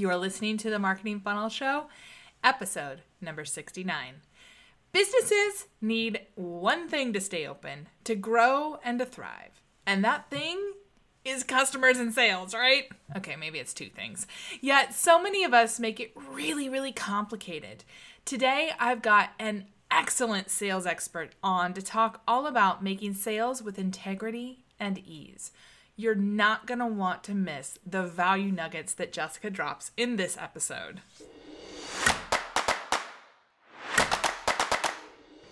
You are listening to the Marketing Funnel Show, episode number 69. Businesses need one thing to stay open, to grow, and to thrive. And that thing is customers and sales, right? Okay, maybe it's two things. Yet, so many of us make it really, really complicated. Today, I've got an excellent sales expert on to talk all about making sales with integrity and ease you're not going to want to miss the value nuggets that Jessica drops in this episode.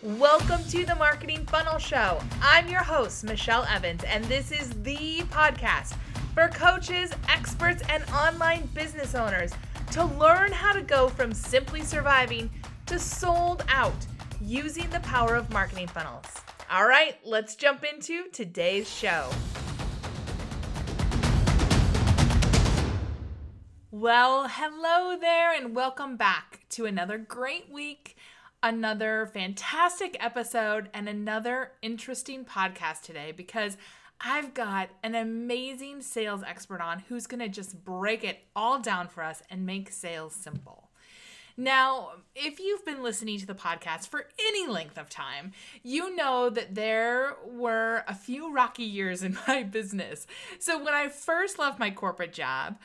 Welcome to the Marketing Funnel Show. I'm your host, Michelle Evans, and this is the podcast for coaches, experts, and online business owners to learn how to go from simply surviving to sold out using the power of marketing funnels. All right, let's jump into today's show. Well, hello there, and welcome back to another great week, another fantastic episode, and another interesting podcast today because I've got an amazing sales expert on who's going to just break it all down for us and make sales simple. Now, if you've been listening to the podcast for any length of time, you know that there were a few rocky years in my business. So, when I first left my corporate job,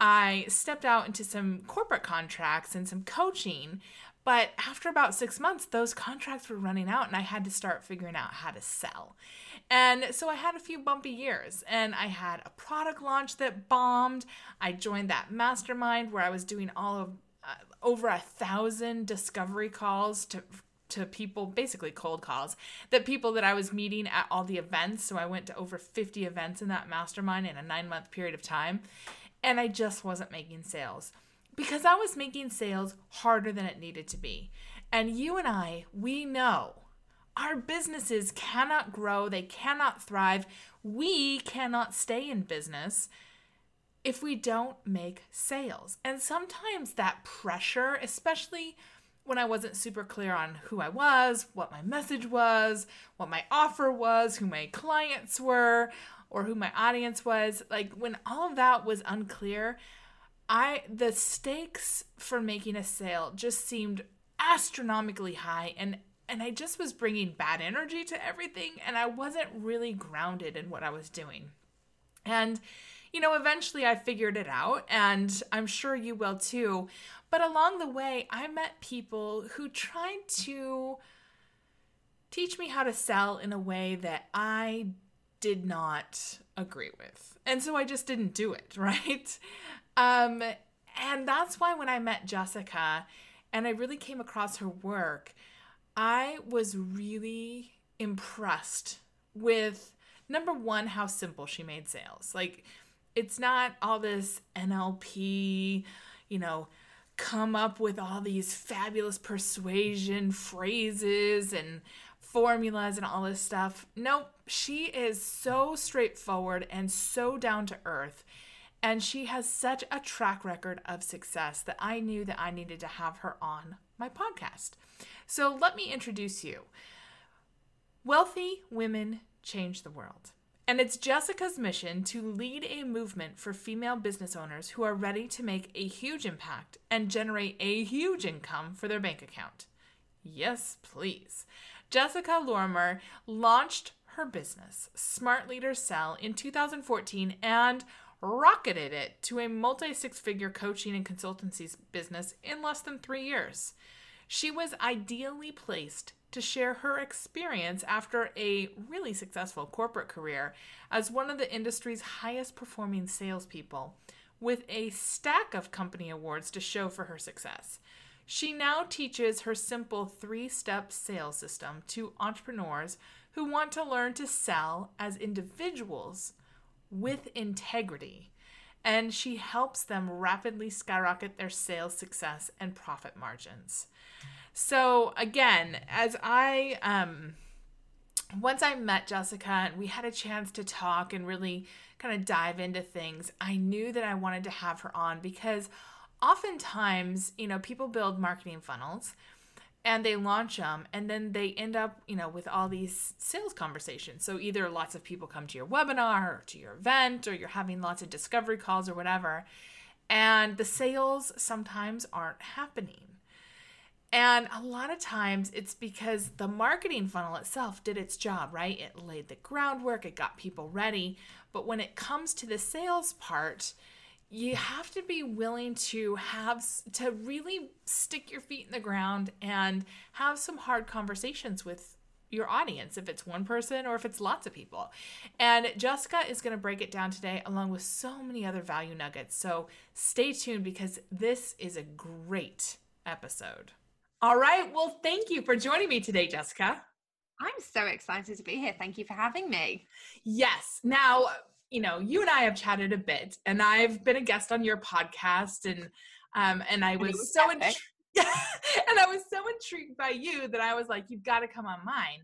I stepped out into some corporate contracts and some coaching. But after about six months, those contracts were running out, and I had to start figuring out how to sell. And so I had a few bumpy years, and I had a product launch that bombed. I joined that mastermind where I was doing all of uh, over a thousand discovery calls to to people, basically cold calls, that people that I was meeting at all the events. So I went to over 50 events in that mastermind in a nine month period of time and I just wasn't making sales because I was making sales harder than it needed to be. And you and I, we know our businesses cannot grow, they cannot thrive, we cannot stay in business if we don't make sales. And sometimes that pressure, especially when I wasn't super clear on who I was, what my message was, what my offer was, who my clients were, or who my audience was like when all of that was unclear i the stakes for making a sale just seemed astronomically high and and i just was bringing bad energy to everything and i wasn't really grounded in what i was doing. And you know eventually i figured it out and i'm sure you will too but along the way i met people who tried to teach me how to sell in a way that i did not agree with. And so I just didn't do it, right? Um, and that's why when I met Jessica and I really came across her work, I was really impressed with number one, how simple she made sales. Like, it's not all this NLP, you know, come up with all these fabulous persuasion phrases and formulas and all this stuff. Nope, she is so straightforward and so down to earth. And she has such a track record of success that I knew that I needed to have her on my podcast. So let me introduce you. Wealthy women change the world. And it's Jessica's mission to lead a movement for female business owners who are ready to make a huge impact and generate a huge income for their bank account. Yes, please. Jessica Lorimer launched her business, Smart Leader Sell, in 2014 and rocketed it to a multi six figure coaching and consultancy business in less than three years. She was ideally placed to share her experience after a really successful corporate career as one of the industry's highest performing salespeople, with a stack of company awards to show for her success. She now teaches her simple three step sales system to entrepreneurs who want to learn to sell as individuals with integrity. And she helps them rapidly skyrocket their sales success and profit margins. So, again, as I, um, once I met Jessica and we had a chance to talk and really kind of dive into things, I knew that I wanted to have her on because oftentimes, you know, people build marketing funnels and they launch them and then they end up, you know, with all these sales conversations. So either lots of people come to your webinar or to your event or you're having lots of discovery calls or whatever. and the sales sometimes aren't happening. And a lot of times it's because the marketing funnel itself did its job, right? It laid the groundwork, it got people ready. But when it comes to the sales part, you have to be willing to have to really stick your feet in the ground and have some hard conversations with your audience if it's one person or if it's lots of people. And Jessica is going to break it down today along with so many other value nuggets. So stay tuned because this is a great episode. All right. Well, thank you for joining me today, Jessica. I'm so excited to be here. Thank you for having me. Yes. Now, you know, you and I have chatted a bit, and I've been a guest on your podcast, and um, and I was, was so intri- and I was so intrigued by you that I was like, you've got to come on mine.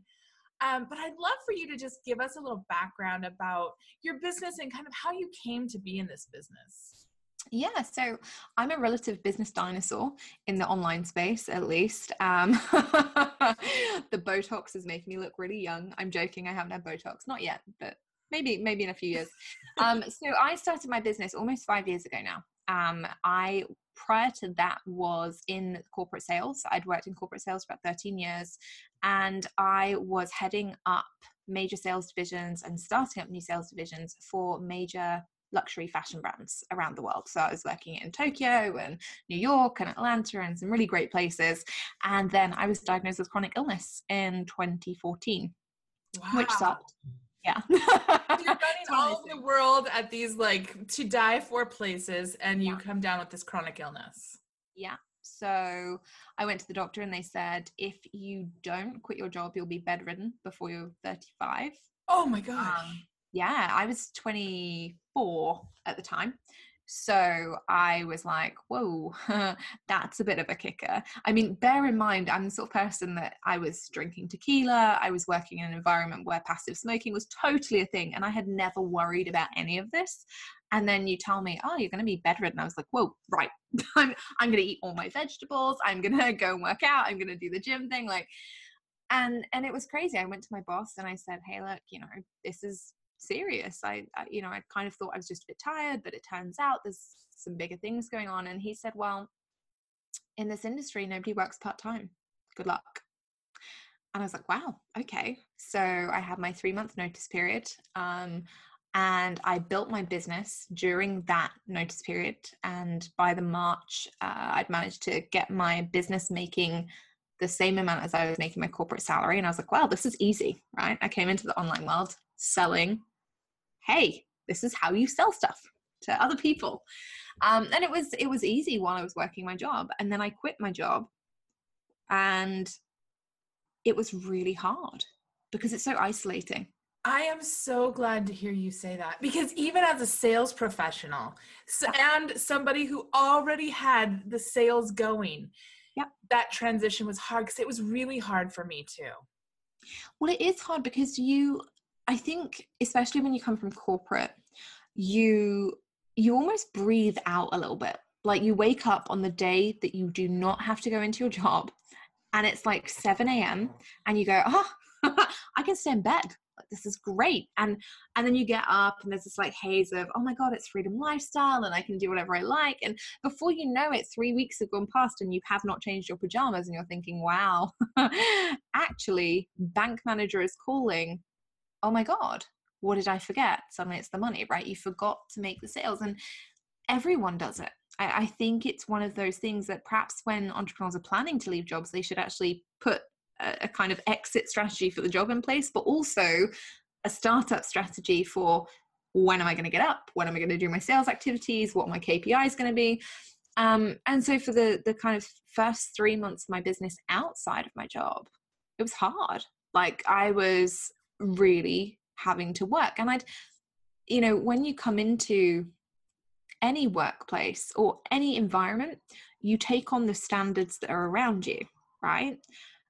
Um, but I'd love for you to just give us a little background about your business and kind of how you came to be in this business. Yeah, so I'm a relative business dinosaur in the online space, at least. Um, the Botox is making me look really young. I'm joking, I haven't had Botox, not yet, but maybe maybe in a few years. Um, so I started my business almost five years ago now. Um, I prior to that was in corporate sales. I'd worked in corporate sales for about 13 years, and I was heading up major sales divisions and starting up new sales divisions for major luxury fashion brands around the world. So I was working in Tokyo and New York and Atlanta and some really great places. And then I was diagnosed with chronic illness in 2014, wow. which sucked. Yeah. You're running all over the world at these like to die for places and you yeah. come down with this chronic illness. Yeah. So I went to the doctor and they said, if you don't quit your job, you'll be bedridden before you're 35. Oh my gosh. Um, yeah, I was 24 at the time. So I was like, whoa, that's a bit of a kicker. I mean, bear in mind, I'm the sort of person that I was drinking tequila. I was working in an environment where passive smoking was totally a thing, and I had never worried about any of this. And then you tell me, oh, you're going to be bedridden. I was like, whoa, right. I'm, I'm going to eat all my vegetables. I'm going to go and work out. I'm going to do the gym thing. Like, and and it was crazy. I went to my boss and I said, hey, look, you know, this is serious. I, I, you know, I kind of thought I was just a bit tired, but it turns out there's some bigger things going on. And he said, well, in this industry, nobody works part time. Good luck. And I was like, wow, okay. So I had my three month notice period. Um, and I built my business during that notice period. And by the March, uh, I'd managed to get my business making the same amount as I was making my corporate salary. And I was like, wow, this is easy, right? I came into the online world selling hey this is how you sell stuff to other people. Um, and it was it was easy while i was working my job and then i quit my job and it was really hard because it's so isolating. I am so glad to hear you say that because even as a sales professional and somebody who already had the sales going, yeah, that transition was hard because it was really hard for me too. Well, it is hard because you I think especially when you come from corporate, you you almost breathe out a little bit. Like you wake up on the day that you do not have to go into your job and it's like 7 a.m. and you go, oh, I can stay in bed. Like, this is great. And and then you get up and there's this like haze of, oh my God, it's freedom lifestyle and I can do whatever I like. And before you know it, three weeks have gone past and you have not changed your pajamas and you're thinking, wow, actually, bank manager is calling oh my God, what did I forget? Suddenly it's the money, right? You forgot to make the sales. And everyone does it. I, I think it's one of those things that perhaps when entrepreneurs are planning to leave jobs, they should actually put a, a kind of exit strategy for the job in place, but also a startup strategy for when am I going to get up? When am I going to do my sales activities? What my KPI is going to be? Um, and so for the the kind of first three months of my business outside of my job, it was hard. Like I was really having to work. And I'd, you know, when you come into any workplace or any environment, you take on the standards that are around you, right?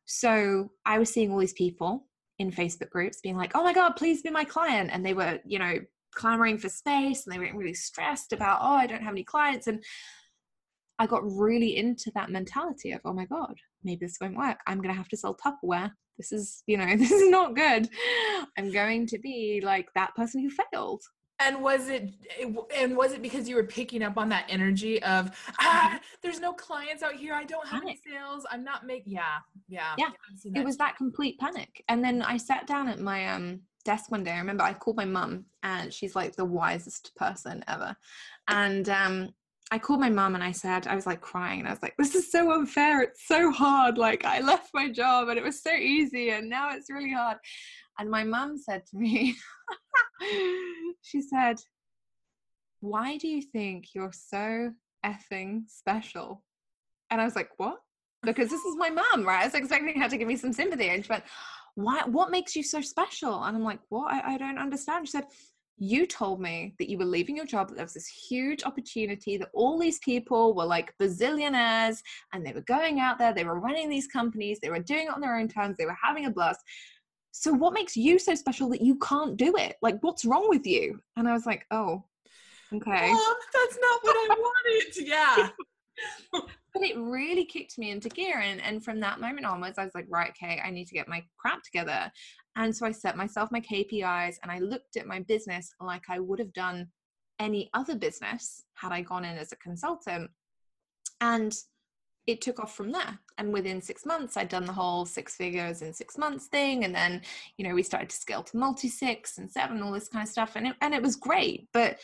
So I was seeing all these people in Facebook groups being like, oh my God, please be my client. And they were, you know, clamoring for space and they were really stressed about, oh, I don't have any clients. And I got really into that mentality of, oh my God, maybe this won't work. I'm going to have to sell Tupperware this is you know this is not good. I'm going to be like that person who failed. And was it and was it because you were picking up on that energy of ah, Mm-hmm. there's no clients out here, I don't have any sales, I'm not making yeah, yeah. Yeah, it was that complete panic. And then i sat down at my um desk one day. I remember i called my mum and she's like the wisest person ever. And um i called my mum and i said i was like crying i was like this is so unfair it's so hard like i left my job and it was so easy and now it's really hard and my mum said to me she said why do you think you're so effing special and i was like what because this is my mum, right? I was expecting her to give me some sympathy. And she went, Why what makes you so special? And I'm like, What? I, I don't understand. She said, You told me that you were leaving your job, that there was this huge opportunity, that all these people were like bazillionaires and they were going out there, they were running these companies, they were doing it on their own terms, they were having a blast. So what makes you so special that you can't do it? Like, what's wrong with you? And I was like, Oh, okay. Oh, that's not what I wanted. Yeah. but it really kicked me into gear and and from that moment onwards i was like right okay i need to get my crap together. And so i set myself my kpis and i looked at my business like i would have done any other business had i gone in as a consultant. And it took off from there. And within six months i'd done the whole six figures in six months thing and then you know we started to scale to multi six and seven all this kind of stuff and it, and it was great but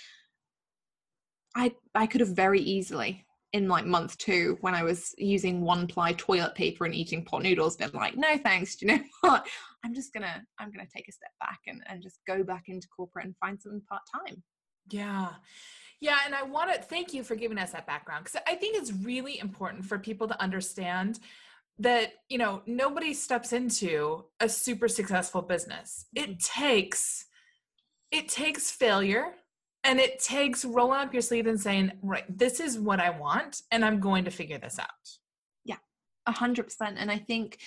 i i could have very easily in like month two when I was using one ply toilet paper and eating pot noodles, been like, no thanks, do you know what? I'm just gonna I'm gonna take a step back and, and just go back into corporate and find something part time. Yeah. Yeah. And I want to thank you for giving us that background because I think it's really important for people to understand that, you know, nobody steps into a super successful business. It mm-hmm. takes, it takes failure and it takes rolling up your sleeve and saying, right, this is what I want and I'm going to figure this out. Yeah, a hundred percent. And I think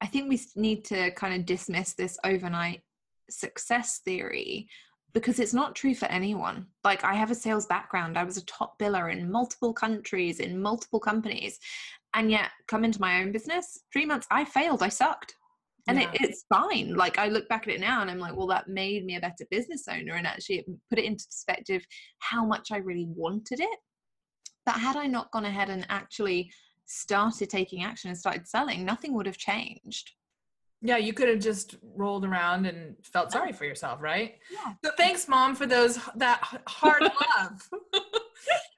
I think we need to kind of dismiss this overnight success theory because it's not true for anyone. Like I have a sales background. I was a top biller in multiple countries, in multiple companies. And yet come into my own business, three months, I failed. I sucked. And Yeah. it, it's fine. Like I look back at it now and I'm like, well, that made me a better business owner and actually it put it into perspective how much I really wanted it. But had I not gone ahead and actually started taking action and started selling, nothing would have changed. Yeah, you could have just rolled around and felt sorry for yourself, right? Yeah. So thanks, mom, for those that hard love.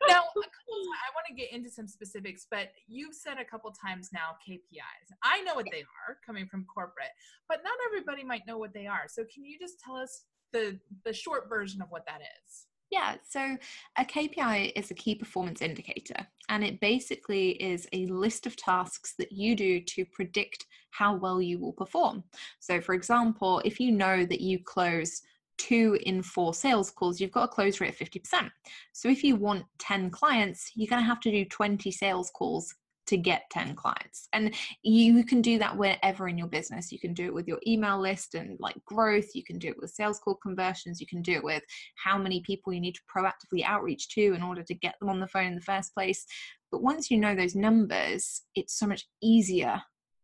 Now, a couple of, I want to get into some specifics, but you've said a couple times now KPIs. I know what they are coming from corporate, but not everybody might know what they are. So can you just tell us the the short version of what that is? Yeah, so a KPI is a key performance indicator, and it basically is a list of tasks that you do to predict how well you will perform. So, for example, if you know that you close two in four sales calls, you've got a close rate of 50%. So, if you want 10 clients, you're going to have to do 20 sales calls to get 10 clients. And you can do that wherever in your business. You can do it with your email list and like growth, you can do it with sales call conversions, you can do it with how many people you need to proactively outreach to in order to get them on the phone in the first place. But once you know those numbers, it's so much easier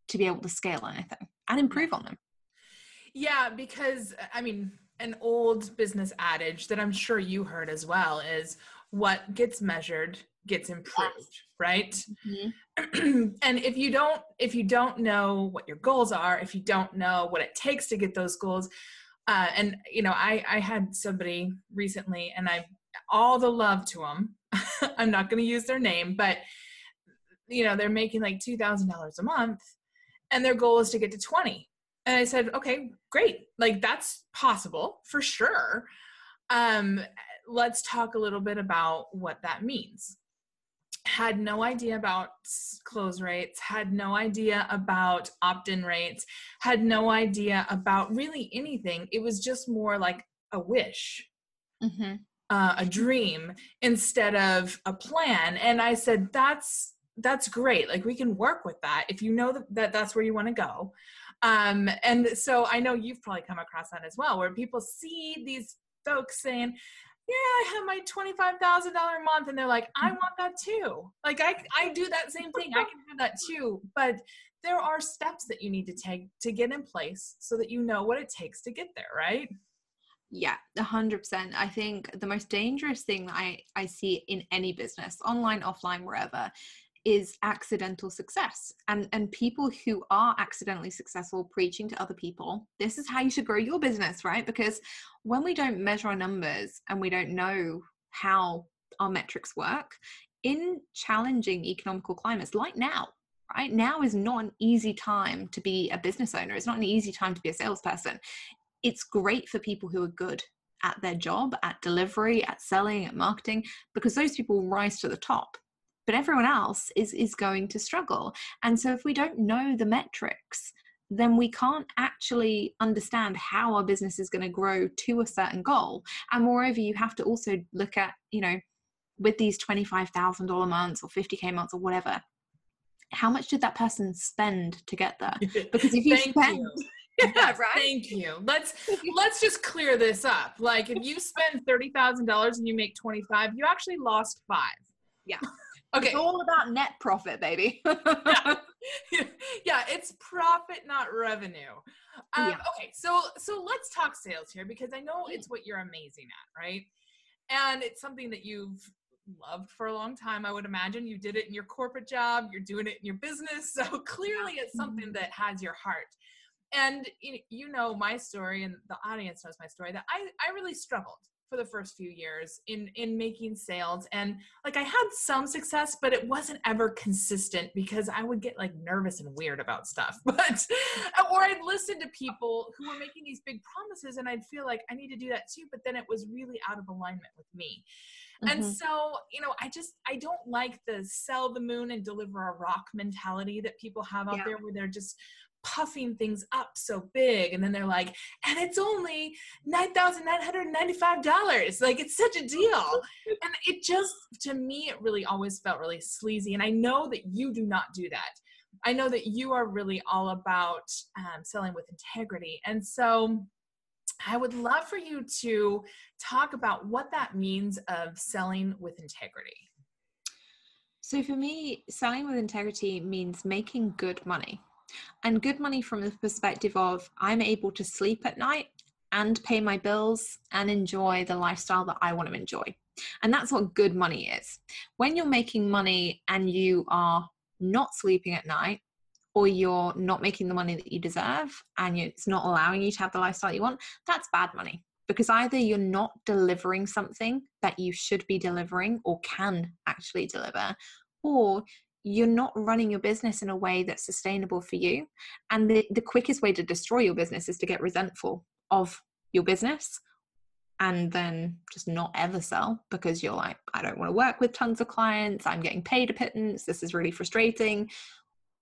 to be able to scale anything and improve on them. Yeah, because I mean, an old business adage that I'm sure you heard as well is what gets measured gets improved, right? and if you don't if you don't know what your goals are if you don't know what it takes to get those goals uh, and you know i i had somebody recently and i all the love to them i'm not going to use their name but you know they're making like $2000 a month and their goal is to get to 20 and i said okay great like that's possible for sure um let's talk a little bit about what that means had no idea about close rates, had no idea about opt in rates, had no idea about really anything. It was just more like a wish, Mm-hmm. uh, a dream instead of a plan. And I said, that's that's great. Like we can work with that if you know that that's where you want to go. Um, and so I know you've probably come across that as well, where people see these folks saying, yeah, I have my twenty-five thousand dollar a month, and they're like, I want that too. Like I, I do that same thing. I can do that too. But there are steps that you need to take to get in place so that you know what it takes to get there, right? Yeah, a hundred percent. I think the most dangerous thing that I, I see in any business, online, offline, wherever, is accidental success. And and people who are accidentally successful preaching to other people, this is how you should grow your business, right? Because when we don't measure our numbers and we don't know how our metrics work, in challenging economical climates like now, right? Now is not an easy time to be a business owner. It's not an easy time to be a salesperson. It's great for people who are good at their job, at delivery, at selling, at marketing, because those people rise to the top. But everyone else is is going to struggle. And so if we don't know the metrics, then we can't actually understand how our business is going to grow to a certain goal. And moreover, you have to also look at, you know, with these $25,000 months or 50K months or whatever, how much did that person spend to get there? Because if you spend, you. yeah, right. Thank you. Let's let's just clear this up. Like if you spend thirty thousand dollars and you make twenty five, you actually lost five. Yeah. Okay. It's all about net profit, baby. yeah. yeah, it's profit, not revenue. Um, yeah. Okay, so so let's talk sales here because I know it's what you're amazing at, right? And it's something that you've loved for a long time. I would imagine you did it in your corporate job, you're doing it in your business. So clearly it's something that has your heart. And you know my story and the audience knows my story that I, I really struggled for the first few years in in making sales and like I had some success but it wasn't ever consistent because I would get like nervous and weird about stuff but or I'd listen to people who were making these big promises and I'd feel like I need to do that too but then it was really out of alignment with me and mm-hmm. so, you know, I just I don't like the sell the moon and deliver a rock mentality that people have out yeah. there where they're just puffing things up so big and then they're like and it's only $9,995 like it's such a deal and it just to me it really always felt really sleazy and I know that you do not do that I know that you are really all about um, selling with integrity and so I would love for you to talk about what that means of selling with integrity. So, for me, selling with integrity means making good money. And good money from the perspective of I'm able to sleep at night and pay my bills and enjoy the lifestyle that I want to enjoy. And that's what good money is. When you're making money and you are not sleeping at night or you're not making the money that you deserve and it's not allowing you to have the lifestyle you want, that's bad money. Because either you're not delivering something that you should be delivering or can actually deliver, or you're not running your business in a way that's sustainable for you. And the, the quickest way to destroy your business is to get resentful of your business and then just not ever sell because you're like, I don't want to work with tons of clients. I'm getting paid a pittance. This is really frustrating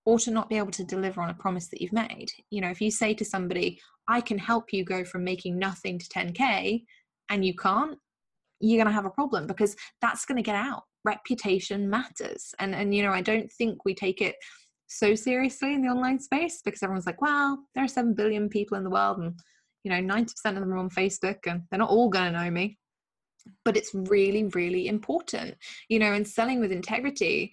or to not be able to deliver on a promise that you've made. You know, if you say to somebody, I can help you go from making nothing to 10K and you can't, you're going to have a problem because that's going to get out. Reputation matters. And, and, you know, I don't think we take it so seriously in the online space because everyone's like, well, there are 7 billion people in the world and, you know, 90% of them are on Facebook and they're not all going to know me. But it's really, really important, you know, and selling with integrity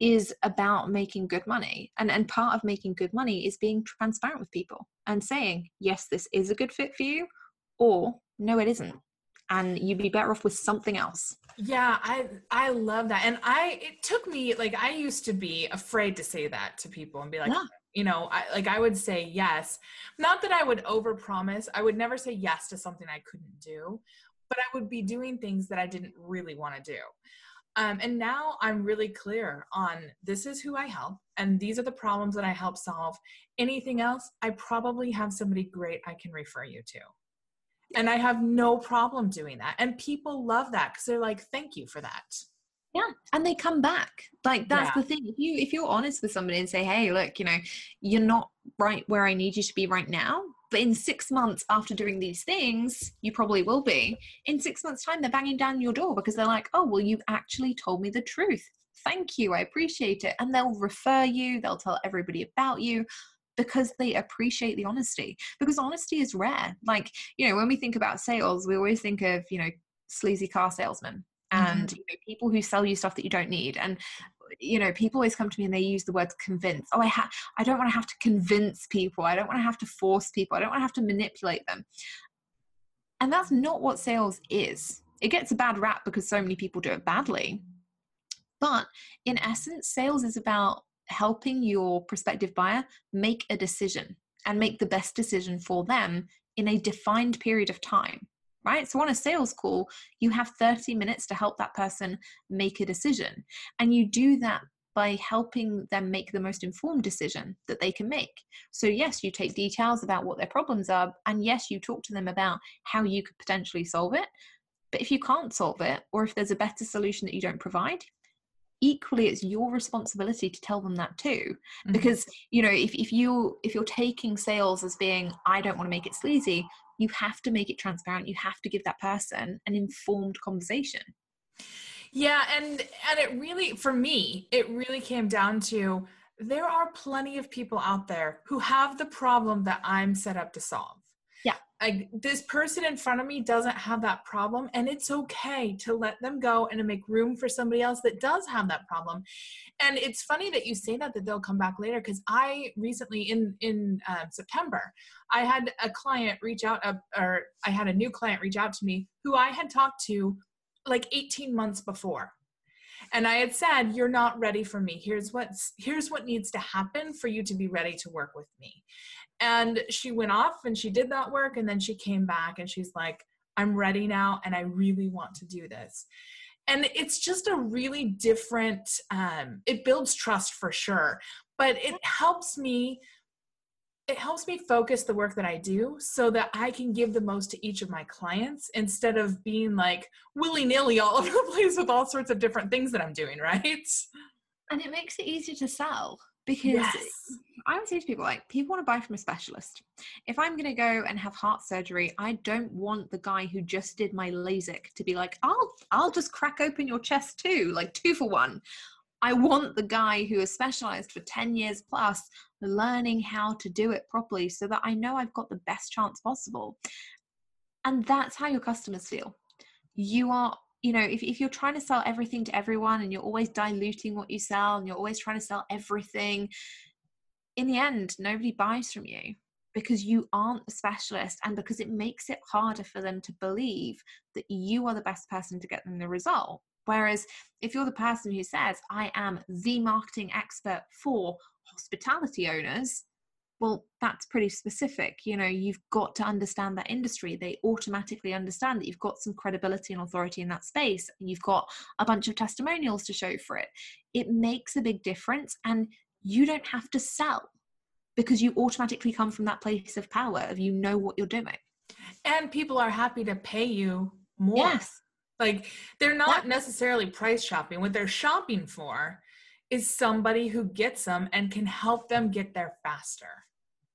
is about making good money and and part of making good money is being transparent with people and saying yes this is a good fit for you or no it isn't and you'd be better off with something else yeah i i love that and i it took me like i used to be afraid to say that to people and be like yeah. you know I, like i would say yes not that i would overpromise i would never say yes to something i couldn't do but i would be doing things that i didn't really want to do um, and now I'm really clear on this is who I help, and these are the problems that I help solve. Anything else, I probably have somebody great I can refer you to. And I have no problem doing that. And people love that because they're like, thank you for that. Yeah. And they come back. Like that's yeah. the thing. If you if you're honest with somebody and say, hey, look, you know, you're not right where I need you to be right now, but in six months after doing these things, you probably will be. In six months' time, they're banging down your door because they're like, oh, well, you've actually told me the truth. Thank you. I appreciate it. And they'll refer you, they'll tell everybody about you because they appreciate the honesty. Because honesty is rare. Like, you know, when we think about sales, we always think of, you know, sleazy car salesmen and mm-hmm. you know, people who sell you stuff that you don't need. And you know people always come to me and they use the word convince oh i ha- i don't want to have to convince people i don't want to have to force people i don't want to have to manipulate them And that's not what sales is. It gets a bad rap because so many people do it badly. But in essence, sales is about helping your prospective buyer make a decision and make the best decision for them in a defined period of time right? So on a sales call, you have 30 minutes to help that person make a decision. And you do that by helping them make the most informed decision that they can make. So, yes, you take details about what their problems are, and yes, you talk to them about how you could potentially solve it. But if you can't solve it, or if there's a better solution that you don't provide, equally it's your responsibility to tell them that too. Mm-hmm. because you know if, if you if you're taking sales as being i don't want to make it sleazy you have to make it transparent you have to give that person an informed conversation. Yeah and and it really for me it really came down to there are plenty of people out there who have the problem that i'm set up to solve I, this person in front of me doesn't have that problem and it's okay to let them go and to make room for somebody else that does have that problem. And it's funny that you say that that they'll come back later because i recently in in uh, september i had a client reach out uh, or i had a new client reach out to me who i had talked to like 18 months before. And i had said you're not ready for me. Here's what's here's what needs to happen for you to be ready to work with me and she went off and she did that work and then she came back and she's like i'm ready now and i really want to do this and it's just a really different um, it builds trust for sure but it helps me it helps me focus the work that I do so that I can give the most to each of my clients instead of being like willy nilly all over the place with all sorts of different things that I'm doing, right? And it makes it easier to sell because yes. I would say to people like people want to buy from a specialist. If I'm going to go and have heart surgery, I don't want the guy who just did my LASIK to be like, "I'll I'll just crack open your chest too, like two for one." I want the guy who has specialized for 10 years plus learning how to do it properly so that I know I've got the best chance possible. And that's how your customers feel. You are you know, if, if you're trying to sell everything to everyone and you're always diluting what you sell and you're always trying to sell everything, in the end, nobody buys from you because you aren't a specialist and because it makes it harder for them to believe that you are the best person to get them the result. Whereas if you're the person who says, I am the marketing expert for hospitality owners, well that's pretty specific you know you've got to understand that industry. They automatically understand that you've got some credibility and authority in that space and you've got a bunch of testimonials to show for it. It makes a big difference and you don't have to sell because you automatically come from that place of power of you know what you're doing. And people are happy to pay you more. Yes. Like they're not yeah. necessarily price shopping. What they're shopping for is somebody who gets them and can help them get there faster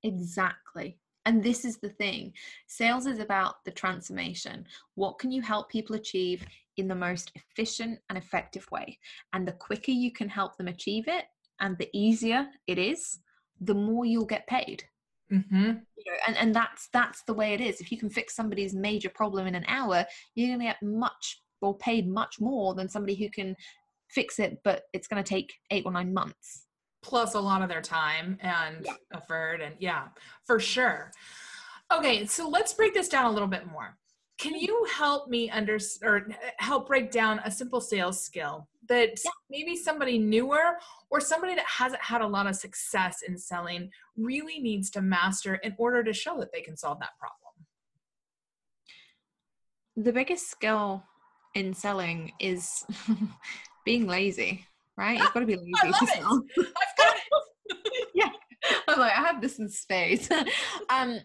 Exactly. And this is the thing sales is about the transformation. What can you help people achieve in the most efficient and effective way? And the quicker you can help them achieve it and the easier it is, the more you'll get paid. Mm-hmm. You know, and, and that's that's the way it is. If you can fix somebody's major problem in an hour, you're going to get much or paid much more than somebody who can fix it, but it's going to take eight or nine months plus a lot of their time and yeah. effort and yeah for sure okay so let's break this down a little bit more can you help me under or help break down a simple sales skill that yeah. maybe somebody newer or somebody that hasn't had a lot of success in selling really needs to master in order to show that they can solve that problem the biggest skill in selling is being lazy right? You've got to be lazy to sell. I've got it. yeah. I'm like, I have this in space. um,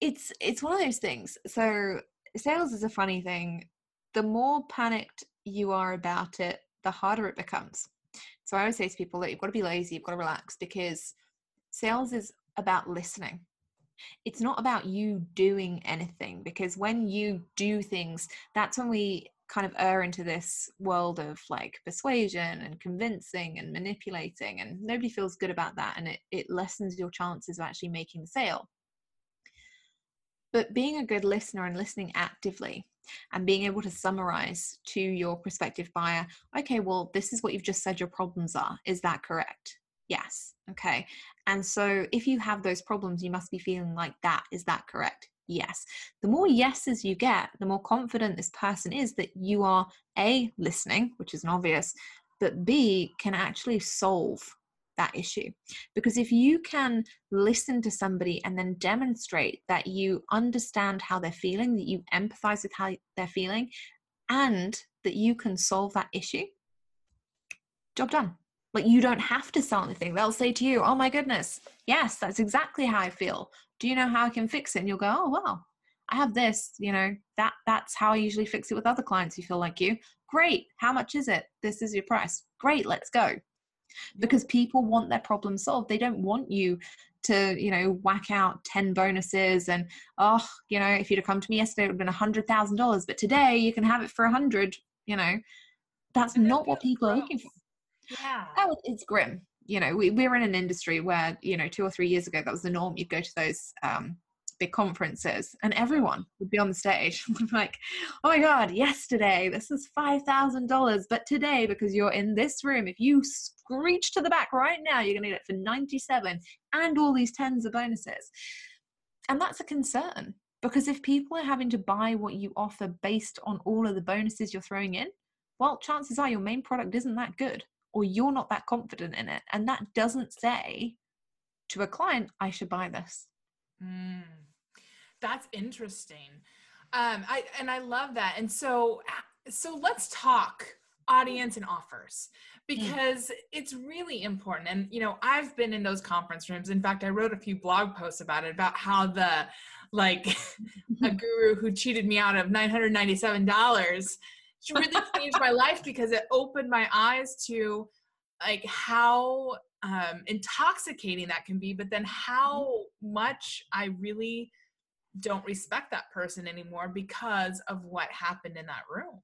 it's it's one of those things. So sales is a funny thing. The more panicked you are about it, the harder it becomes. So I always say to people that you've got to be lazy, you've got to relax because sales is about listening. It's not about you doing anything because when you do things, that's when we kind of err into this world of like persuasion and convincing and manipulating and nobody feels good about that and it, it lessens your chances of actually making the sale. But being a good listener and listening actively and being able to summarize to your prospective buyer okay well this is what you've just said your problems are. Is that correct? Yes. Okay. And so if you have those problems you must be feeling like that. Is that correct Yes. The more yeses you get, the more confident this person is that you are A, listening, which is an obvious, but B, can actually solve that issue. Because if you can listen to somebody and then demonstrate that you understand how they're feeling, that you empathize with how they're feeling, and that you can solve that issue, job done. Like you don't have to sell anything. They'll say to you, Oh my goodness, yes, that's exactly how I feel. Do you know how I can fix it? And you'll go, Oh well, I have this, you know, that that's how I usually fix it with other clients who feel like you. Great. How much is it? This is your price. Great, let's go. Because people want their problem solved. They don't want you to, you know, whack out 10 bonuses and, oh, you know, if you'd have come to me yesterday, it would have been a $100,000, but today you can have it for a 100, you know. That's not what people gross. are looking for. Yeah. Oh, it's grim. You know, we, we're in an industry where, you know, two or three years ago, that was the norm. You'd go to those um, big conferences and everyone would be on the stage like oh my god yesterday this is $5000 but today because you're in this room if you screech to the back right now you're going to get it for 97 and all these tens of bonuses and that's a concern because if people are having to buy what you offer based on all of the bonuses you're throwing in well chances are your main product isn't that good or you're not that confident in it. And that doesn't say to a client, I should buy this. Mm, that's interesting. Um, I and I love that. And so so let's talk audience and offers mm. because it's really important and you know i've been in those conference rooms in fact i wrote a few blog posts about it about how the like a guru who cheated me out of $997 really changed my life because it opened my eyes to like how um, intoxicating that can be, but then how much I really don't respect that person anymore because of what happened in that room.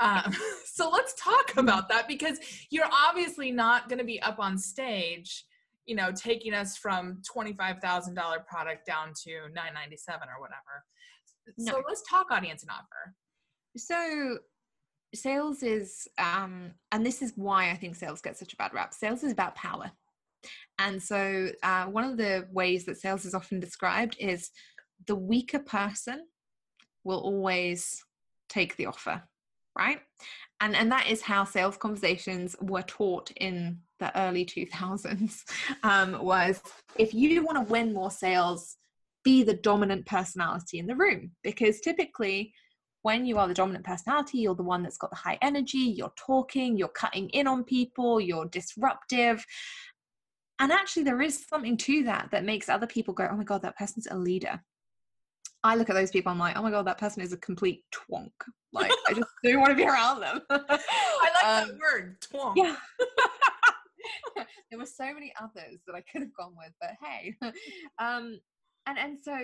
Um, so let's talk mm-hmm. about that because you're obviously not going to be up on stage, you know, taking us from $25,000 product down to 997 or whatever. No. So let's talk audience and offer. So sales is um and this is why i think sales gets such a bad rap. Sales is about power. And so uh, one of the ways that sales is often described is the weaker person will always take the offer right? And and that is how sales conversations were taught in the early 2000s um, was if you want to win more sales be the dominant personality in the room. Because typically when you are the dominant personality, you're the one that's got the high energy, you're talking, you're cutting in on people, you're disruptive. And actually, there is something to that that makes other people go, oh my God, that person's a leader. I look at those people, I'm like, oh my God, that person is a complete twonk. Like, I just don't want to be around them. I like um, that word, twonk. Yeah. there were so many others that I could have gone with, but hey. Um, and and so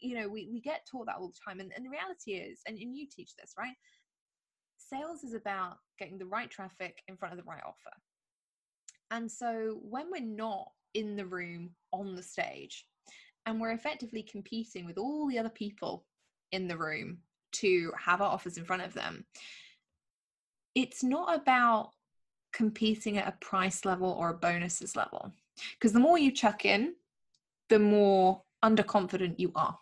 you know we, we get taught that all the time and, and the reality is and, and you teach this right? Sales is about getting the right traffic in front of the right offer. And so when we're not in the room on the stage and we're effectively competing with all the other people in the room to have our offers in front of them it's not about competing at a price level or a bonuses level. Because the more you chuck in the more underconfident you are.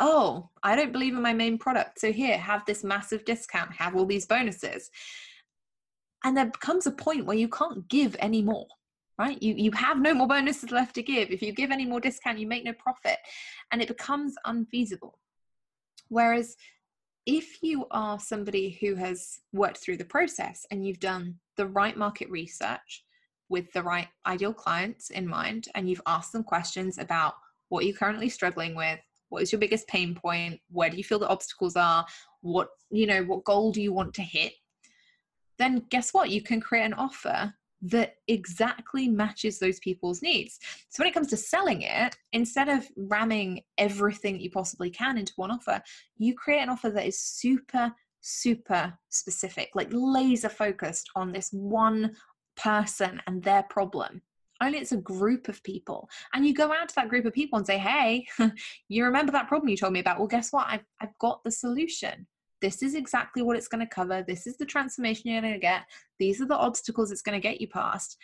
Oh, I don't believe in my main product. So here, have this massive discount, have all these bonuses. And there comes a point where you can't give any more, right? You, you have no more bonuses left to give. If you give any more discount, you make no profit. And it becomes unfeasible. Whereas if you are somebody who has worked through the process and you've done the right market research with the right ideal clients in mind, and you've asked them questions about what are you currently struggling with what is your biggest pain point where do you feel the obstacles are what you know what goal do you want to hit then guess what? You can create an offer that exactly matches those people's needs. So when it comes to selling it instead of ramming everything that you possibly can into one offer you create an offer that is super super specific like laser focused on this one person and their problem only it's a group of people. And you go out to that group of people and say hey you remember that problem you told me about? Well guess what? I've, I've got the solution. This is exactly what it's going to cover. This is the transformation you're going to get. These are the obstacles it's going to get you past.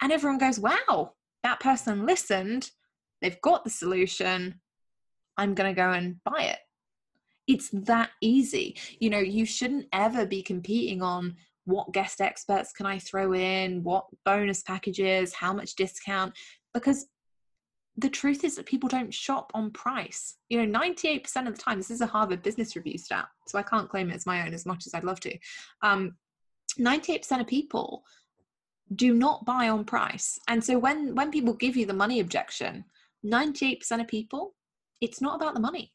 And everyone goes wow that person listened. They've got the solution. I'm going to go and buy it. It's that easy. You know, you shouldn't ever be competing on what guest experts can I throw in, what bonus packages, how much discount, because the truth is that people don't shop on price. You know, 98% of the time, this is a Harvard Business Review stat, so I can't claim it as my own as much as I'd love to. Um, 98% of people do not buy on price. And so when when people give you the money objection, 98% of people, it's not about the money.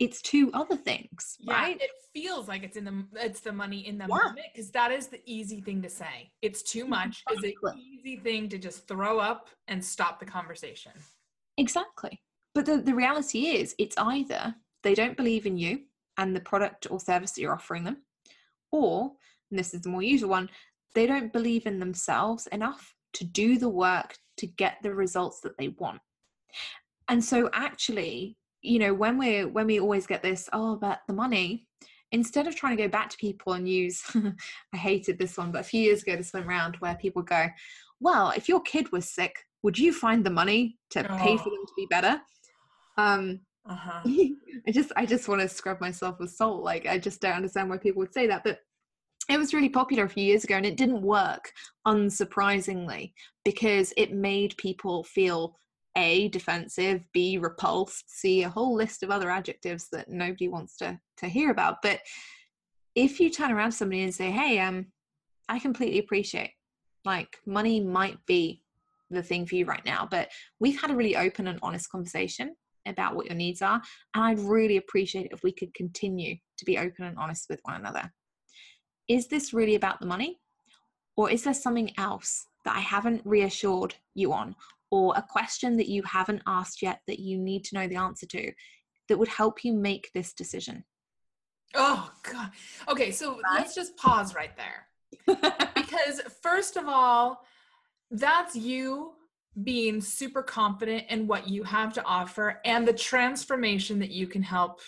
It's two other things, yeah, right? It feels like it's in the it's the money in the Yeah. moment because that is the easy thing to say. It's too mm-hmm. much is an easy thing to just throw up and stop the conversation. Exactly. But the, the reality is, it's either they don't believe in you and the product or service that you're offering them, or, and this is the more usual one, they don't believe in themselves enough to do the work to get the results that they want. And so actually, you know, when we're when we always get this, oh, but the money, instead of trying to go back to people and use I hated this one, but a few years ago this went round where people go, Well, if your kid was sick, would you find the money to pay for Oh. them to be better? Um Uh-huh. I just I just want to scrub myself with salt. Like I just don't understand why people would say that. But it was really popular a few years ago and it didn't work, unsurprisingly, because it made people feel A defensive, B repulsed, C a whole list of other adjectives that nobody wants to to hear about. But if you turn around to somebody and say, Hey, um, I completely appreciate like money might be the thing for you right now, but we've had a really open and honest conversation about what your needs are. And I'd really appreciate it if we could continue to be open and honest with one another. Is this really about the money? Or is there something else that I haven't reassured you on? Or a question that you haven't asked yet that you need to know the answer to that would help you make this decision? Oh god. Okay, so Right? let's just pause right there. because first of all that's you being super confident in what you have to offer and the transformation that you can help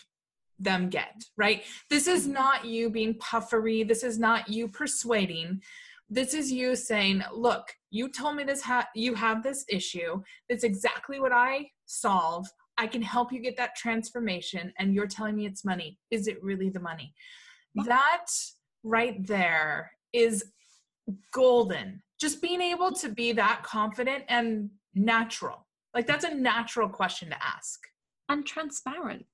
them get right this is mm-hmm. not you being puffery this is not you persuading this is you saying look you told me this ha- you have this issue That's exactly what i solve i can help you get that transformation and you're telling me it's money is it really the money that right there is golden. Just being able to be that confident and natural. Like that's a natural question to ask. and transparent,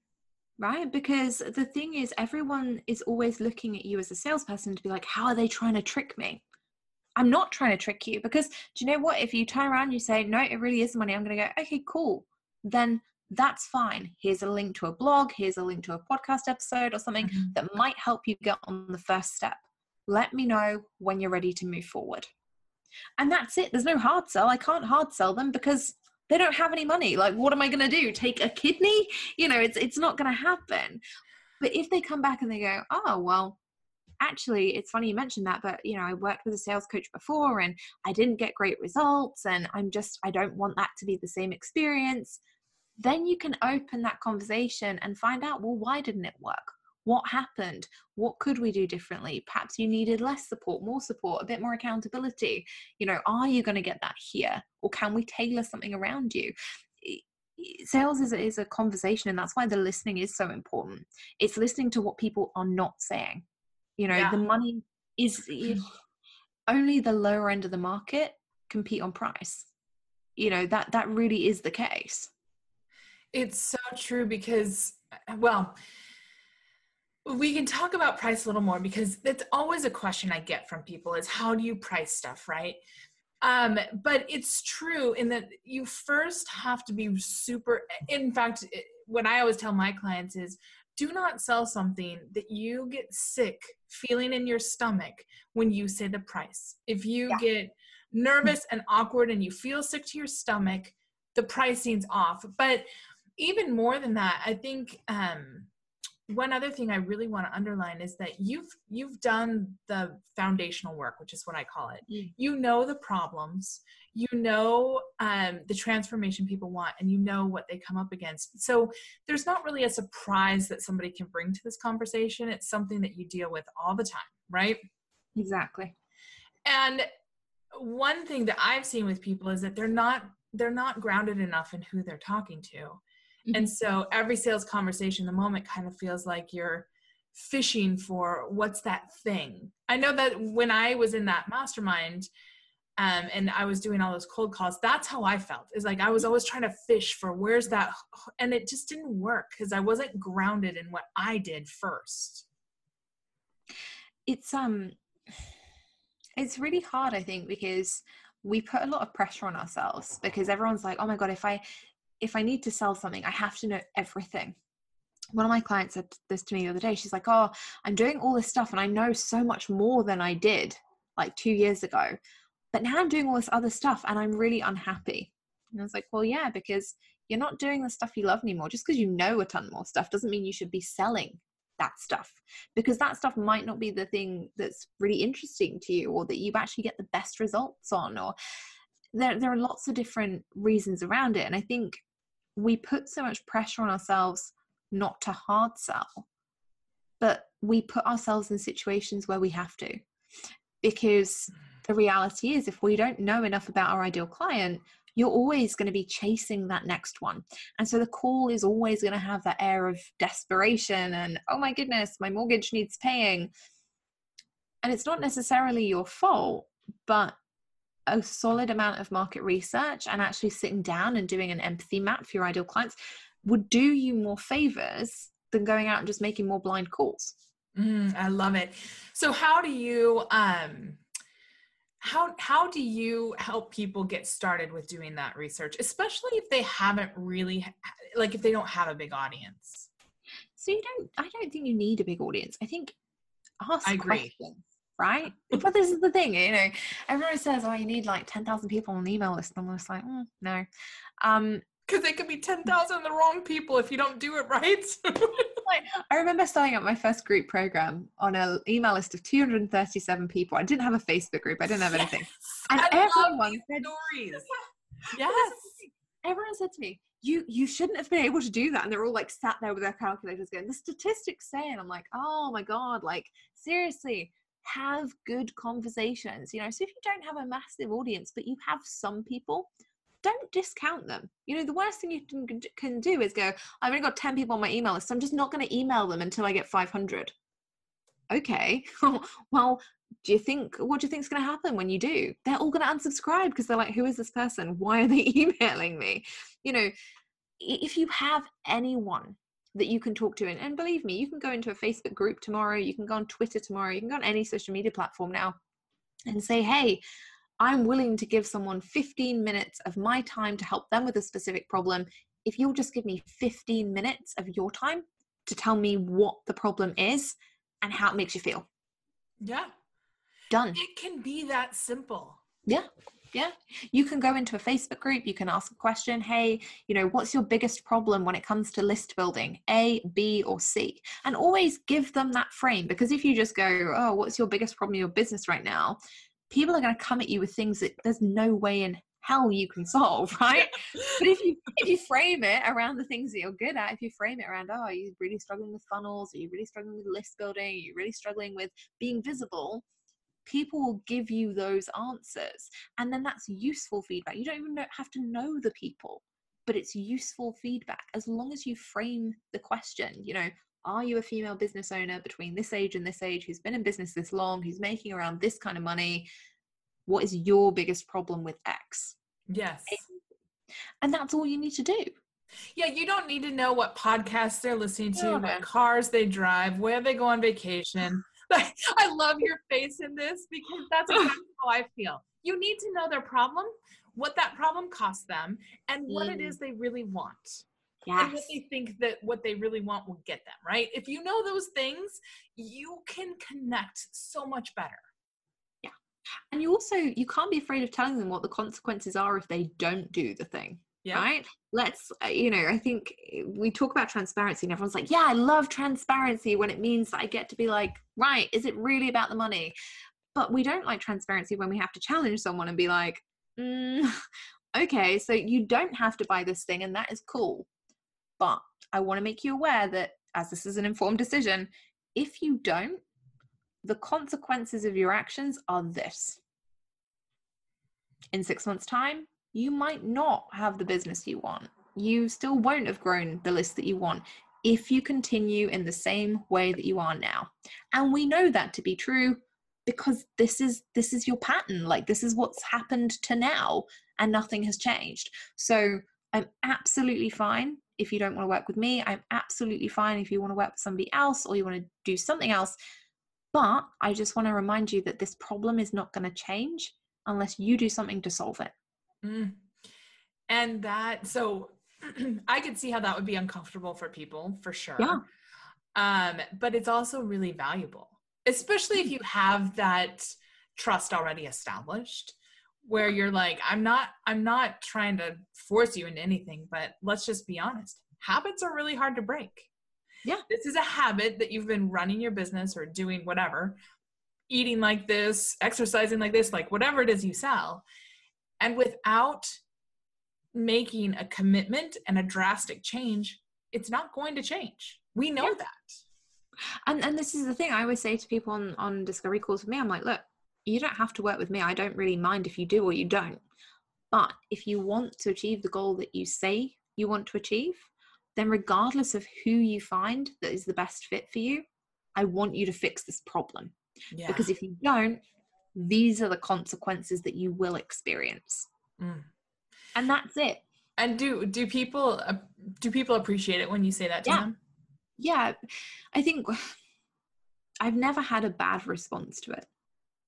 right? Because the thing is, everyone is always looking at you as a salesperson to be like, how are they trying to trick me? I'm not trying to trick you because do you know what? If you turn around and you say, no, it really is money, I'm going to go, okay, cool. Then that's fine. Here's a link to a blog, here's a link to a podcast episode or something mm-hmm. that might help you get on the first step. Let me know when you're ready to move forward. And that's it. There's no hard sell. I can't hard sell them because they don't have any money. Like, what am I going to do? Take a kidney? You know, it's it's not going to happen. But if they come back and they go, oh well, actually, it's funny you mentioned that, but you know, I worked with a sales coach before and I didn't get great results, and I'm just I don't want that to be the same experience. Then you can open that conversation and find out, well, why didn't it work? What happened? What could we do differently? Perhaps you needed less support, more support, a bit more accountability. You know, are you going to get that here? Or can we tailor something around you? Sales is is a conversation, and that's why the listening is so important. It's listening to what people are not saying. You know, Yeah. the money is only the lower end of the market compete on price. You know, that that really is the case. It's so true because, well, we can talk about price a little more because it's always a question I get from people is how do you price stuff, right? Um, but it's true in that you first have to be super. In fact, it- what I always tell my clients is do not sell something that you get sick feeling in your stomach when you say the price. If you Yeah. get nervous and awkward and you feel sick to your stomach, the pricing's off. But even more than that, I think um, one other thing I really want to underline is that you've you've done the foundational work, which is what I call it. Mm. You know the problems, you know um, the transformation people want, and you know what they come up against. So there's not really a surprise that somebody can bring to this conversation. It's something that you deal with all the time, right? Exactly. And one thing that I've seen with people is that they're not they're not grounded enough in who they're talking to. Mm-hmm. And so every sales conversation, the moment kind of feels like you're fishing for what's that thing. I know that when I was in that mastermind, um, and I was doing all those cold calls. That's how I felt. Is like I was always trying to fish for where's that, and it just didn't work because I wasn't grounded in what I did first. It's um, it's really hard, I think, because we put a lot of pressure on ourselves because everyone's like, oh my god, if I if I need to sell something, I have to know everything. One of my clients said this to me the other day. She's like, oh, I'm doing all this stuff and I know so much more than I did like two years ago but now I'm doing all this other stuff and I'm really unhappy. And I was like, well, yeah, because you're not doing the stuff you love anymore. Just because you know a ton more stuff doesn't mean you should be selling that stuff because that stuff might not be the thing that's really interesting to you or that you actually get the best results on or there, there are lots of different reasons around it and i think we put so much pressure on ourselves not to hard sell but we put ourselves in situations where we have to. Because mm. the reality is if we don't know enough about our ideal client you're always going to be chasing that next one. And so the call is always going to have that air of desperation and oh my goodness my mortgage needs paying. And it's not necessarily your fault but a solid amount of market research and actually sitting down and doing an empathy map for your ideal clients would do you more favors than going out and just making more blind calls. Mm, i love it. So how do you um how how do you help people get started with doing that research especially if they haven't really like if they don't have a big audience? So you don't i don't think you need a big audience. I think ask I agree. questions right but this is the thing you know everyone says oh you need like 10,000 people on the email list and i'm just like mm, no um because they could be 10,000 the wrong people if you don't do it right. I remember starting up my first group program on an email list of 237 people. I didn't have a Facebook group, I didn't have anything. and I everyone said, stories. yes. Everyone said to me, you you shouldn't have been able to do that and they're all like sat there with their calculators going the statistics say and i'm like oh my god like seriously have good conversations you know so if you don't have a massive audience but you have some people don't discount them. You know, the worst thing you can, do is go, I've only got 10 people on my email list. So I'm just not going to email them until I get 500. Okay. well, do you think, what do you think is going to happen when you do? They're all going to unsubscribe because they're like, who is this person? Why are they emailing me? You know, if you have anyone that you can talk to, and, and believe me, you can go into a Facebook group tomorrow, you can go on Twitter tomorrow, you can go on any social media platform now and say, hey, I'm willing to give someone 15 minutes of my time to help them with a specific problem. If you'll just give me 15 minutes of your time to tell me what the problem is and how it makes you feel. Yeah. Done. It can be that simple. Yeah. Yeah. You can go into a Facebook group, you can ask a question, hey, you know, what's your biggest problem when it comes to list building? A, B, or C? And always give them that frame because if you just go, oh, what's your biggest problem in your business right now? people are going to come at you with things that there's no way in hell you can solve, right? but if you if you frame it around the things that you're good at, if you frame it around, oh, are you really struggling with funnels? Are you really struggling with list building? Are you really struggling with being visible? People will give you those answers, and then that's useful feedback. You don't even know, have to know the people, but it's useful feedback as long as you frame the question. You know, are you a female business owner between this age and this age who's been in business this long, who's making around this kind of money? What is your biggest problem with X? Yes. And that's all you need to do. Yeah, you don't need to know what podcasts they're listening to, what cars they drive, where they go on vacation. I love your face in this because that's exactly how I feel. You need to know their problem, what that problem costs them, and what mm. it is they really want yes. and what they think that what they really want will get them right if you know those things you can connect so much better yeah and you also you can't be afraid of telling them what the consequences are if they don't do the thing yeah. right let's uh, you know i think we talk about transparency and everyone's like yeah i love transparency when it means i get to be like right is it really about the money but we don't like transparency when we have to challenge someone and be like mm, okay so you don't have to buy this thing and that is cool but I want to make you aware that as this is an informed decision, if you don't, the consequences of your actions are this. In six months' time, you might not have the business you want. you still won't have grown the list that you want if you continue in the same way that you are now. And we know that to be true because this is this is your pattern. Like this is what's happened to now and nothing has changed. So i'm absolutely fine if you don't want to work with me. I'm absolutely fine if you want to work with somebody else or you want to do something else. But i just want to remind you that this problem is not going to change unless you do something to solve it mm. and that so I could see how that would be uncomfortable for people for sure. Yeah. Um, but it's also really valuable, especially if mm. you have that trust already established where you're like, I'm not, I'm not trying to force you into anything, but let's just be honest. Habits are really hard to break. Yeah. This is a habit that you've been running your business or doing whatever, eating like this, exercising like this, like whatever it is you sell. And without making a commitment and a drastic change, it's not going to change. We know yeah. that. And and this is the thing I always say to people on on discovery calls with me. I'm like, look, you don't have to work with me. I don't really mind if you do or you don't. But if you want to achieve the goal that you say you want to achieve, then regardless of who you find that is the best fit for you, I want you to fix this problem. Yeah. Because if you don't, these are the consequences that you will experience. Mm. And that's it. And do do people uh, do people appreciate it when you say that to yeah. them? Yeah. I think i've never had a bad response to it.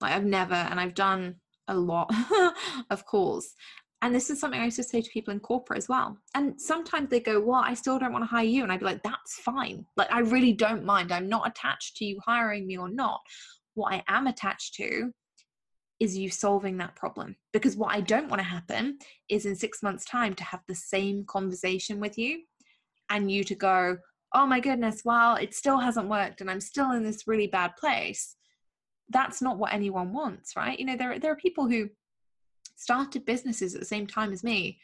Like i've never and i've done a lot of calls. And this is something i used to say to people in corporate as well. And sometimes they go well i still don't want to hire you. And i'd be like that's fine. Like i really don't mind. I'm not attached to you hiring me or not. What i am attached to is you solving that problem. Because what I don't want to happen is in six months' time to have the same conversation with you and you to go, oh my goodness, well, it still hasn't worked and I'm still in this really bad place. That's not what anyone wants, right? You know, there, there are people who started businesses at the same time as me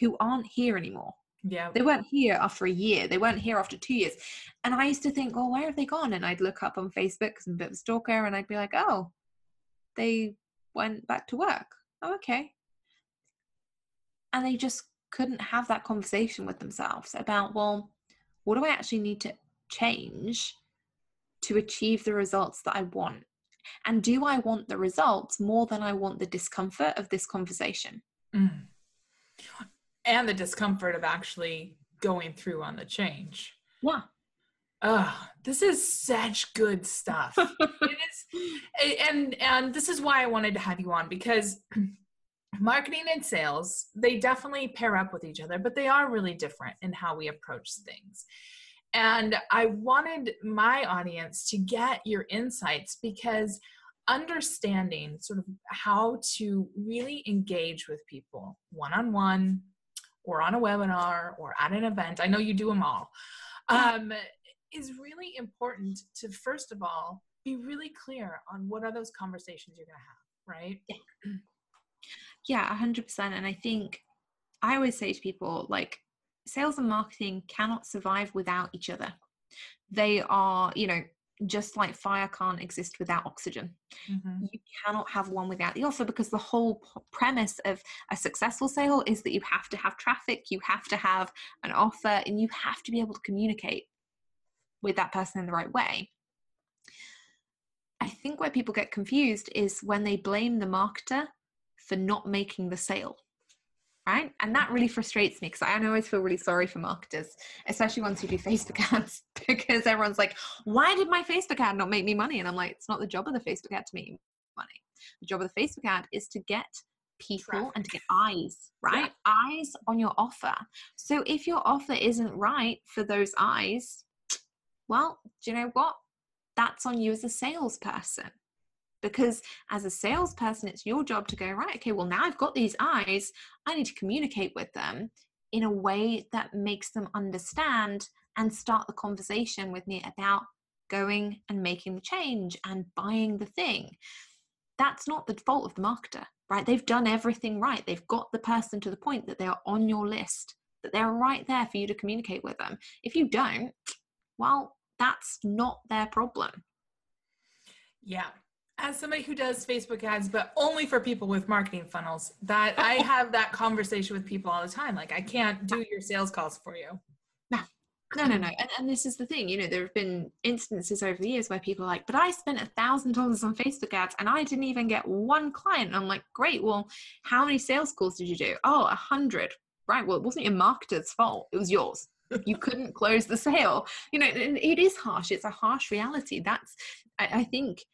who aren't here anymore. Yeah. They weren't here after a year. They weren't here after two years. And I used to think, well, where have they gone? And I'd look up on Facebook because I'm a bit of a stalker and I'd be like, oh, they went back to work. Oh, okay. And they just couldn't have that conversation with themselves about, well, what do I actually need to change to achieve the results that I want? And do I want the results more than I want the discomfort of this conversation? Mm. And the discomfort of actually going through on the change. Yeah. Oh, this is such good stuff. it is, and and this is why I wanted to have you on because marketing and sales they definitely pair up with each other, but they are really different in how we approach things. And I wanted my audience to get your insights because understanding sort of how to really engage with people one on one or on a webinar or at an event. I know you do them all. Um, is really important to first of all be really clear on what are those conversations you're going to have right yeah yeah, 100% and i think i always say to people like sales and marketing cannot survive without each other they are you know just like fire can't exist without oxygen. Mm-hmm. You cannot have one without the offer because the whole premise of a successful sale is that you have to have traffic, you have to have an offer, and you have to be able to communicate with that person in the right way. I think where people get confused is when they blame the marketer for not making the sale. Right. And that really frustrates me because I always feel really sorry for marketers, especially ones who do Facebook ads, because everyone's like, why did my Facebook ad not make me money? And I'm like, it's not the job of the Facebook ad to make you money. The job of the Facebook ad is to get people Traffic. and to get eyes, right? Yeah. Eyes on your offer. So if your offer isn't right for those eyes, well, do you know what? That's on you as a salesperson. Because as a salesperson, it's your job to go, right, okay, well, now I've got these eyes. I need to communicate with them in a way that makes them understand and start the conversation with me about going and making the change and buying the thing. That's not the fault of the marketer, right? They've done everything right. They've got the person to the point that they are on your list, that they're right there for you to communicate with them. If you don't, well, that's not their problem. Yeah. as somebody who does Facebook ads, but only for people with marketing funnels, that I have that conversation with people all the time. Like, I can't do your sales calls for you. No, no, no, no. And, and this is the thing, you know, there have been instances over the years where people are like, but I spent a thousand dollars on Facebook ads and I didn't even get one client. And I'm like, great. Well, how many sales calls did you do? Oh, a hundred. Right. Well, it wasn't your marketer's fault. It was yours. You couldn't close the sale. You know, it is harsh. It's a harsh reality. That's, I, I think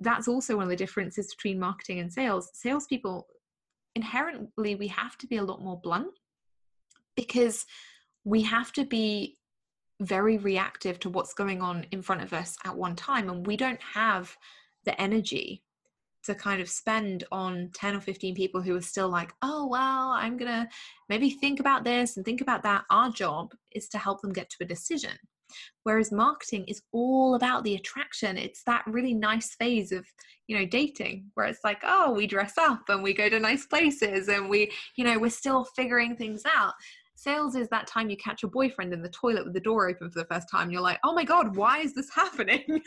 that's also one of the differences between marketing and sales. Salespeople, inherently, we have to be a lot more blunt because we have to be very reactive to what's going on in front of us at one time. And we don't have the energy to kind of spend on 10 or 15 people who are still like, oh, well, I'm going to maybe think about this and think about that. Our job is to help them get to a decision. Whereas marketing is all about the attraction. It's that really nice phase of, you know, dating where it's like, oh, we dress up and we go to nice places and we, you know, we're still figuring things out. Sales is that time you catch your boyfriend in the toilet with the door open for the first time. you're like, oh my God, why is this happening?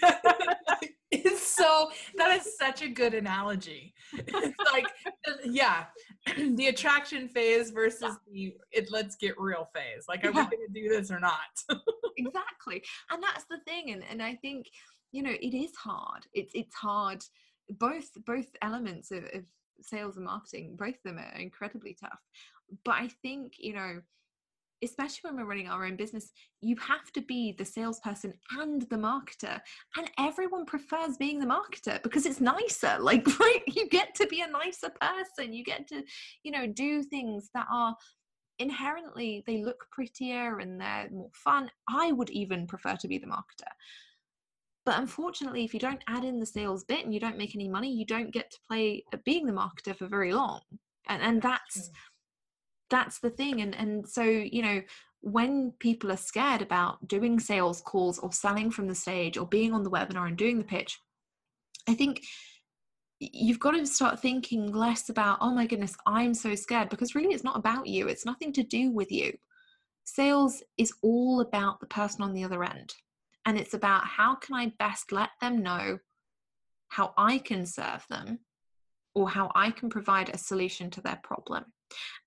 it's so, that is such a good analogy. It's like, yeah, the attraction phase versus yeah. the it let's get real phase. Like, are yeah. we going to do this or not? exactly. And that's the thing. And, and I think, you know, it is hard. It's, it's hard. Both, both elements of, of sales and marketing, both of them are incredibly tough. But I think, you know, especially when we're running our own business, you have to be the salesperson and the marketer. And everyone prefers being the marketer because it's nicer. Like, right, you get to be a nicer person. You get to, you know, do things that are inherently they look prettier and they're more fun. I would even prefer to be the marketer. But unfortunately, if you don't add in the sales bit and you don't make any money, you don't get to play at being the marketer for very long. And and that's hmm. That's the thing and and so you know when people are scared about doing sales calls or selling from the stage or being on the webinar and doing the pitch i think you've got to start thinking less about oh my goodness i'm so scared because really it's not about you it's nothing to do with you. Sales is all about the person on the other end and it's about how can i best let them know how i can serve them or how i can provide a solution to their problem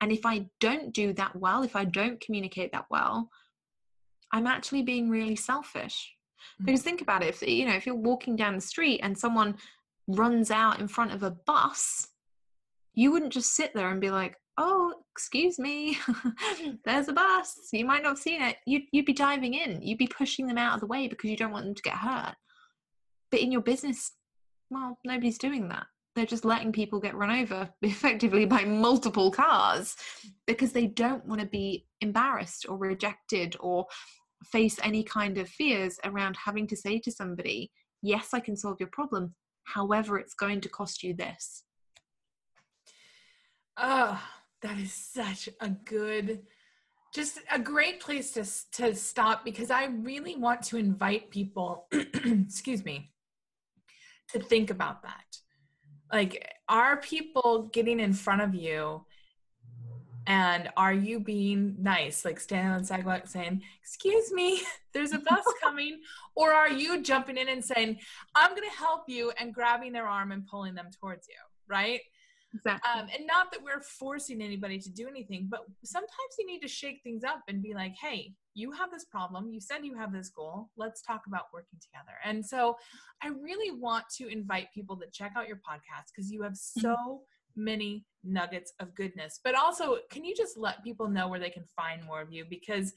and if I don't do that well, if I don't communicate that well, I'm actually being really selfish. Mm-hmm. Because think about it, if you know, if you're walking down the street and someone runs out in front of a bus, you wouldn't just sit there and be like, "Oh, excuse me, there's a bus." You might not have seen it. You'd you'd be diving in. You'd be pushing them out of the way because you don't want them to get hurt. But in your business, well, nobody's doing that they're just letting people get run over effectively by multiple cars because they don't want to be embarrassed or rejected or face any kind of fears around having to say to somebody, Yes, I can solve your problem. However, it's going to cost you this. Oh, that is such a good, just a great place to, to stop because I really want to invite people, excuse me, to think about that like are people getting in front of you? And are you being nice? Like standing on the sidewalk saying excuse me there's a bus coming. Or are you jumping in and saying i'm going to help you and grabbing their arm and pulling them towards you right? Exactly. Um, and not that we're forcing anybody to do anything, but sometimes you need to shake things up and be like, hey, you have this problem. You said you have this goal. Let's talk about working together. And so I really want to invite people to check out your podcast because you have mm-hmm. so many nuggets of goodness. But also, can you just let people know where they can find more of you? Because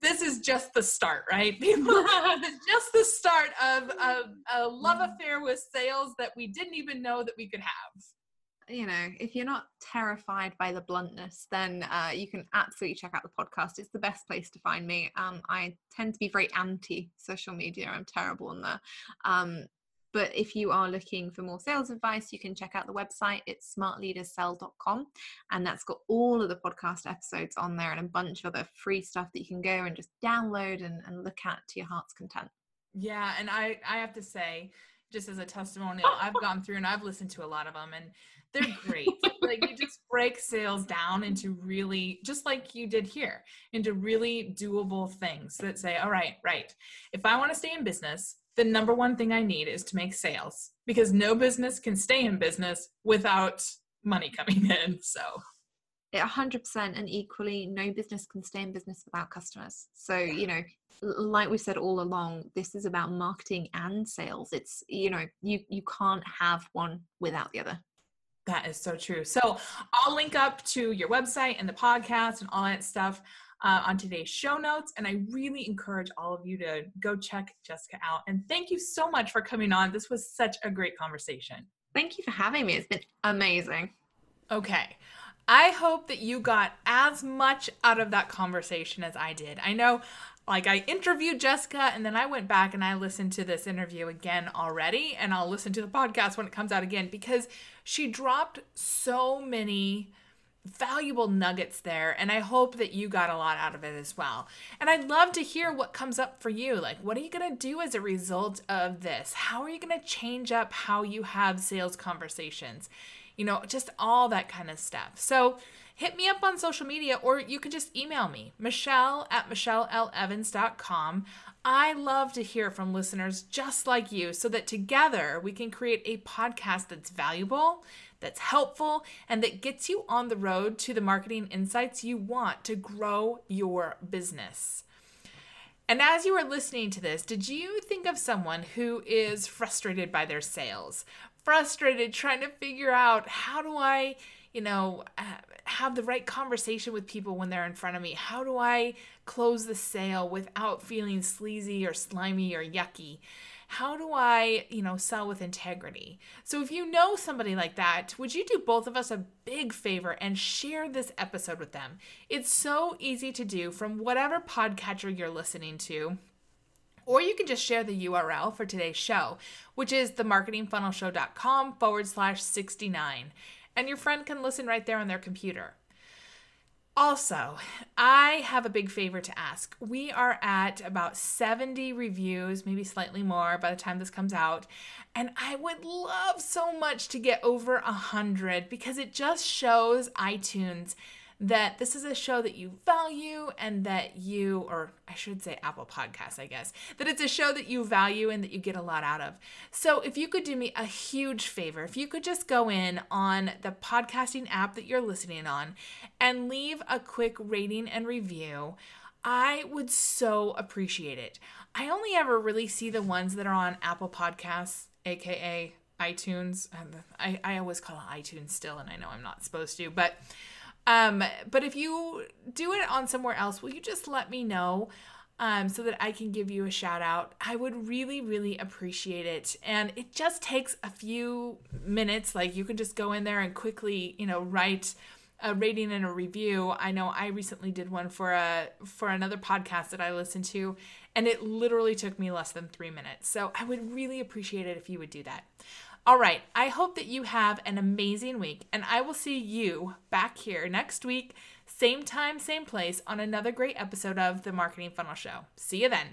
this is just the start, right? People, just the start of, of a love affair with sales that we didn't even know that we could have you know, if you're not terrified by the bluntness, then uh, you can absolutely check out the podcast. It's the best place to find me. Um, I tend to be very anti social media. I'm terrible on there. Um, but if you are looking for more sales advice, you can check out the website. It's smartleadersell.com. And that's got all of the podcast episodes on there and a bunch of other free stuff that you can go and just download and, and look at to your heart's content. Yeah. And I, I have to say, just as a testimonial, I've gone through and I've listened to a lot of them. And they're great. like you just break sales down into really, just like you did here, into really doable things that say, all right, right. If I want to stay in business, the number one thing I need is to make sales because no business can stay in business without money coming in. So, a hundred percent, and equally, no business can stay in business without customers. So, you know, like we said all along, this is about marketing and sales. It's you know, you you can't have one without the other. That is so true. So I'll link up to your website and the podcast and all that stuff uh, on today's show notes. And I really encourage all of you to go check Jessica out. And thank you so much for coming on. This was such a great conversation. Thank you for having me. It's been amazing. Okay. I hope that you got as much out of that conversation as I did. I know like I interviewed Jessica and then I went back and I listened to this interview again already and I'll listen to the podcast when it comes out again because she dropped so many valuable nuggets there and I hope that you got a lot out of it as well. And I'd love to hear what comes up for you. Like what are you going to do as a result of this? How are you going to change up how you have sales conversations? You know, just all that kind of stuff. So, hit me up on social media or you can just email me, Michelle at MichelleLEvans.com. I love to hear from listeners just like you so that together we can create a podcast that's valuable, that's helpful, and that gets you on the road to the marketing insights you want to grow your business. And as you are listening to this, did you think of someone who is frustrated by their sales? Frustrated trying to figure out how do I you know, have the right conversation with people when they're in front of me? How do I close the sale without feeling sleazy or slimy or yucky? How do I, you know, sell with integrity? So if you know somebody like that, would you do both of us a big favor and share this episode with them? It's so easy to do from whatever podcatcher you're listening to. Or you can just share the URL for today's show, which is themarketingfunnelshow.com forward slash 69 and your friend can listen right there on their computer. Also, I have a big favor to ask. We are at about 70 reviews, maybe slightly more by the time this comes out. And I would love so much to get over 100 because it just shows iTunes that this is a show that you value and that you, or I should say Apple Podcasts, I guess, that it's a show that you value and that you get a lot out of. So if you could do me a huge favor, if you could just go in on the podcasting app that you're listening on and leave a quick rating and review. I would so appreciate it. I only ever really see the ones that are on Apple Podcasts, aka iTunes. I, I always call it iTunes still, and I know I'm not supposed to, but um, but if you do it on somewhere else, will you just let me know? Um, so that I can give you a shout out. I would really, really appreciate it. And it just takes a few minutes. Like you can just go in there and quickly, you know, write a rating and a review. I know I recently did one for a for another podcast that I listened to, and it literally took me less than three minutes. So I would really appreciate it if you would do that. All right, I hope that you have an amazing week, and I will see you back here next week, same time, same place, on another great episode of The Marketing Funnel Show. See you then.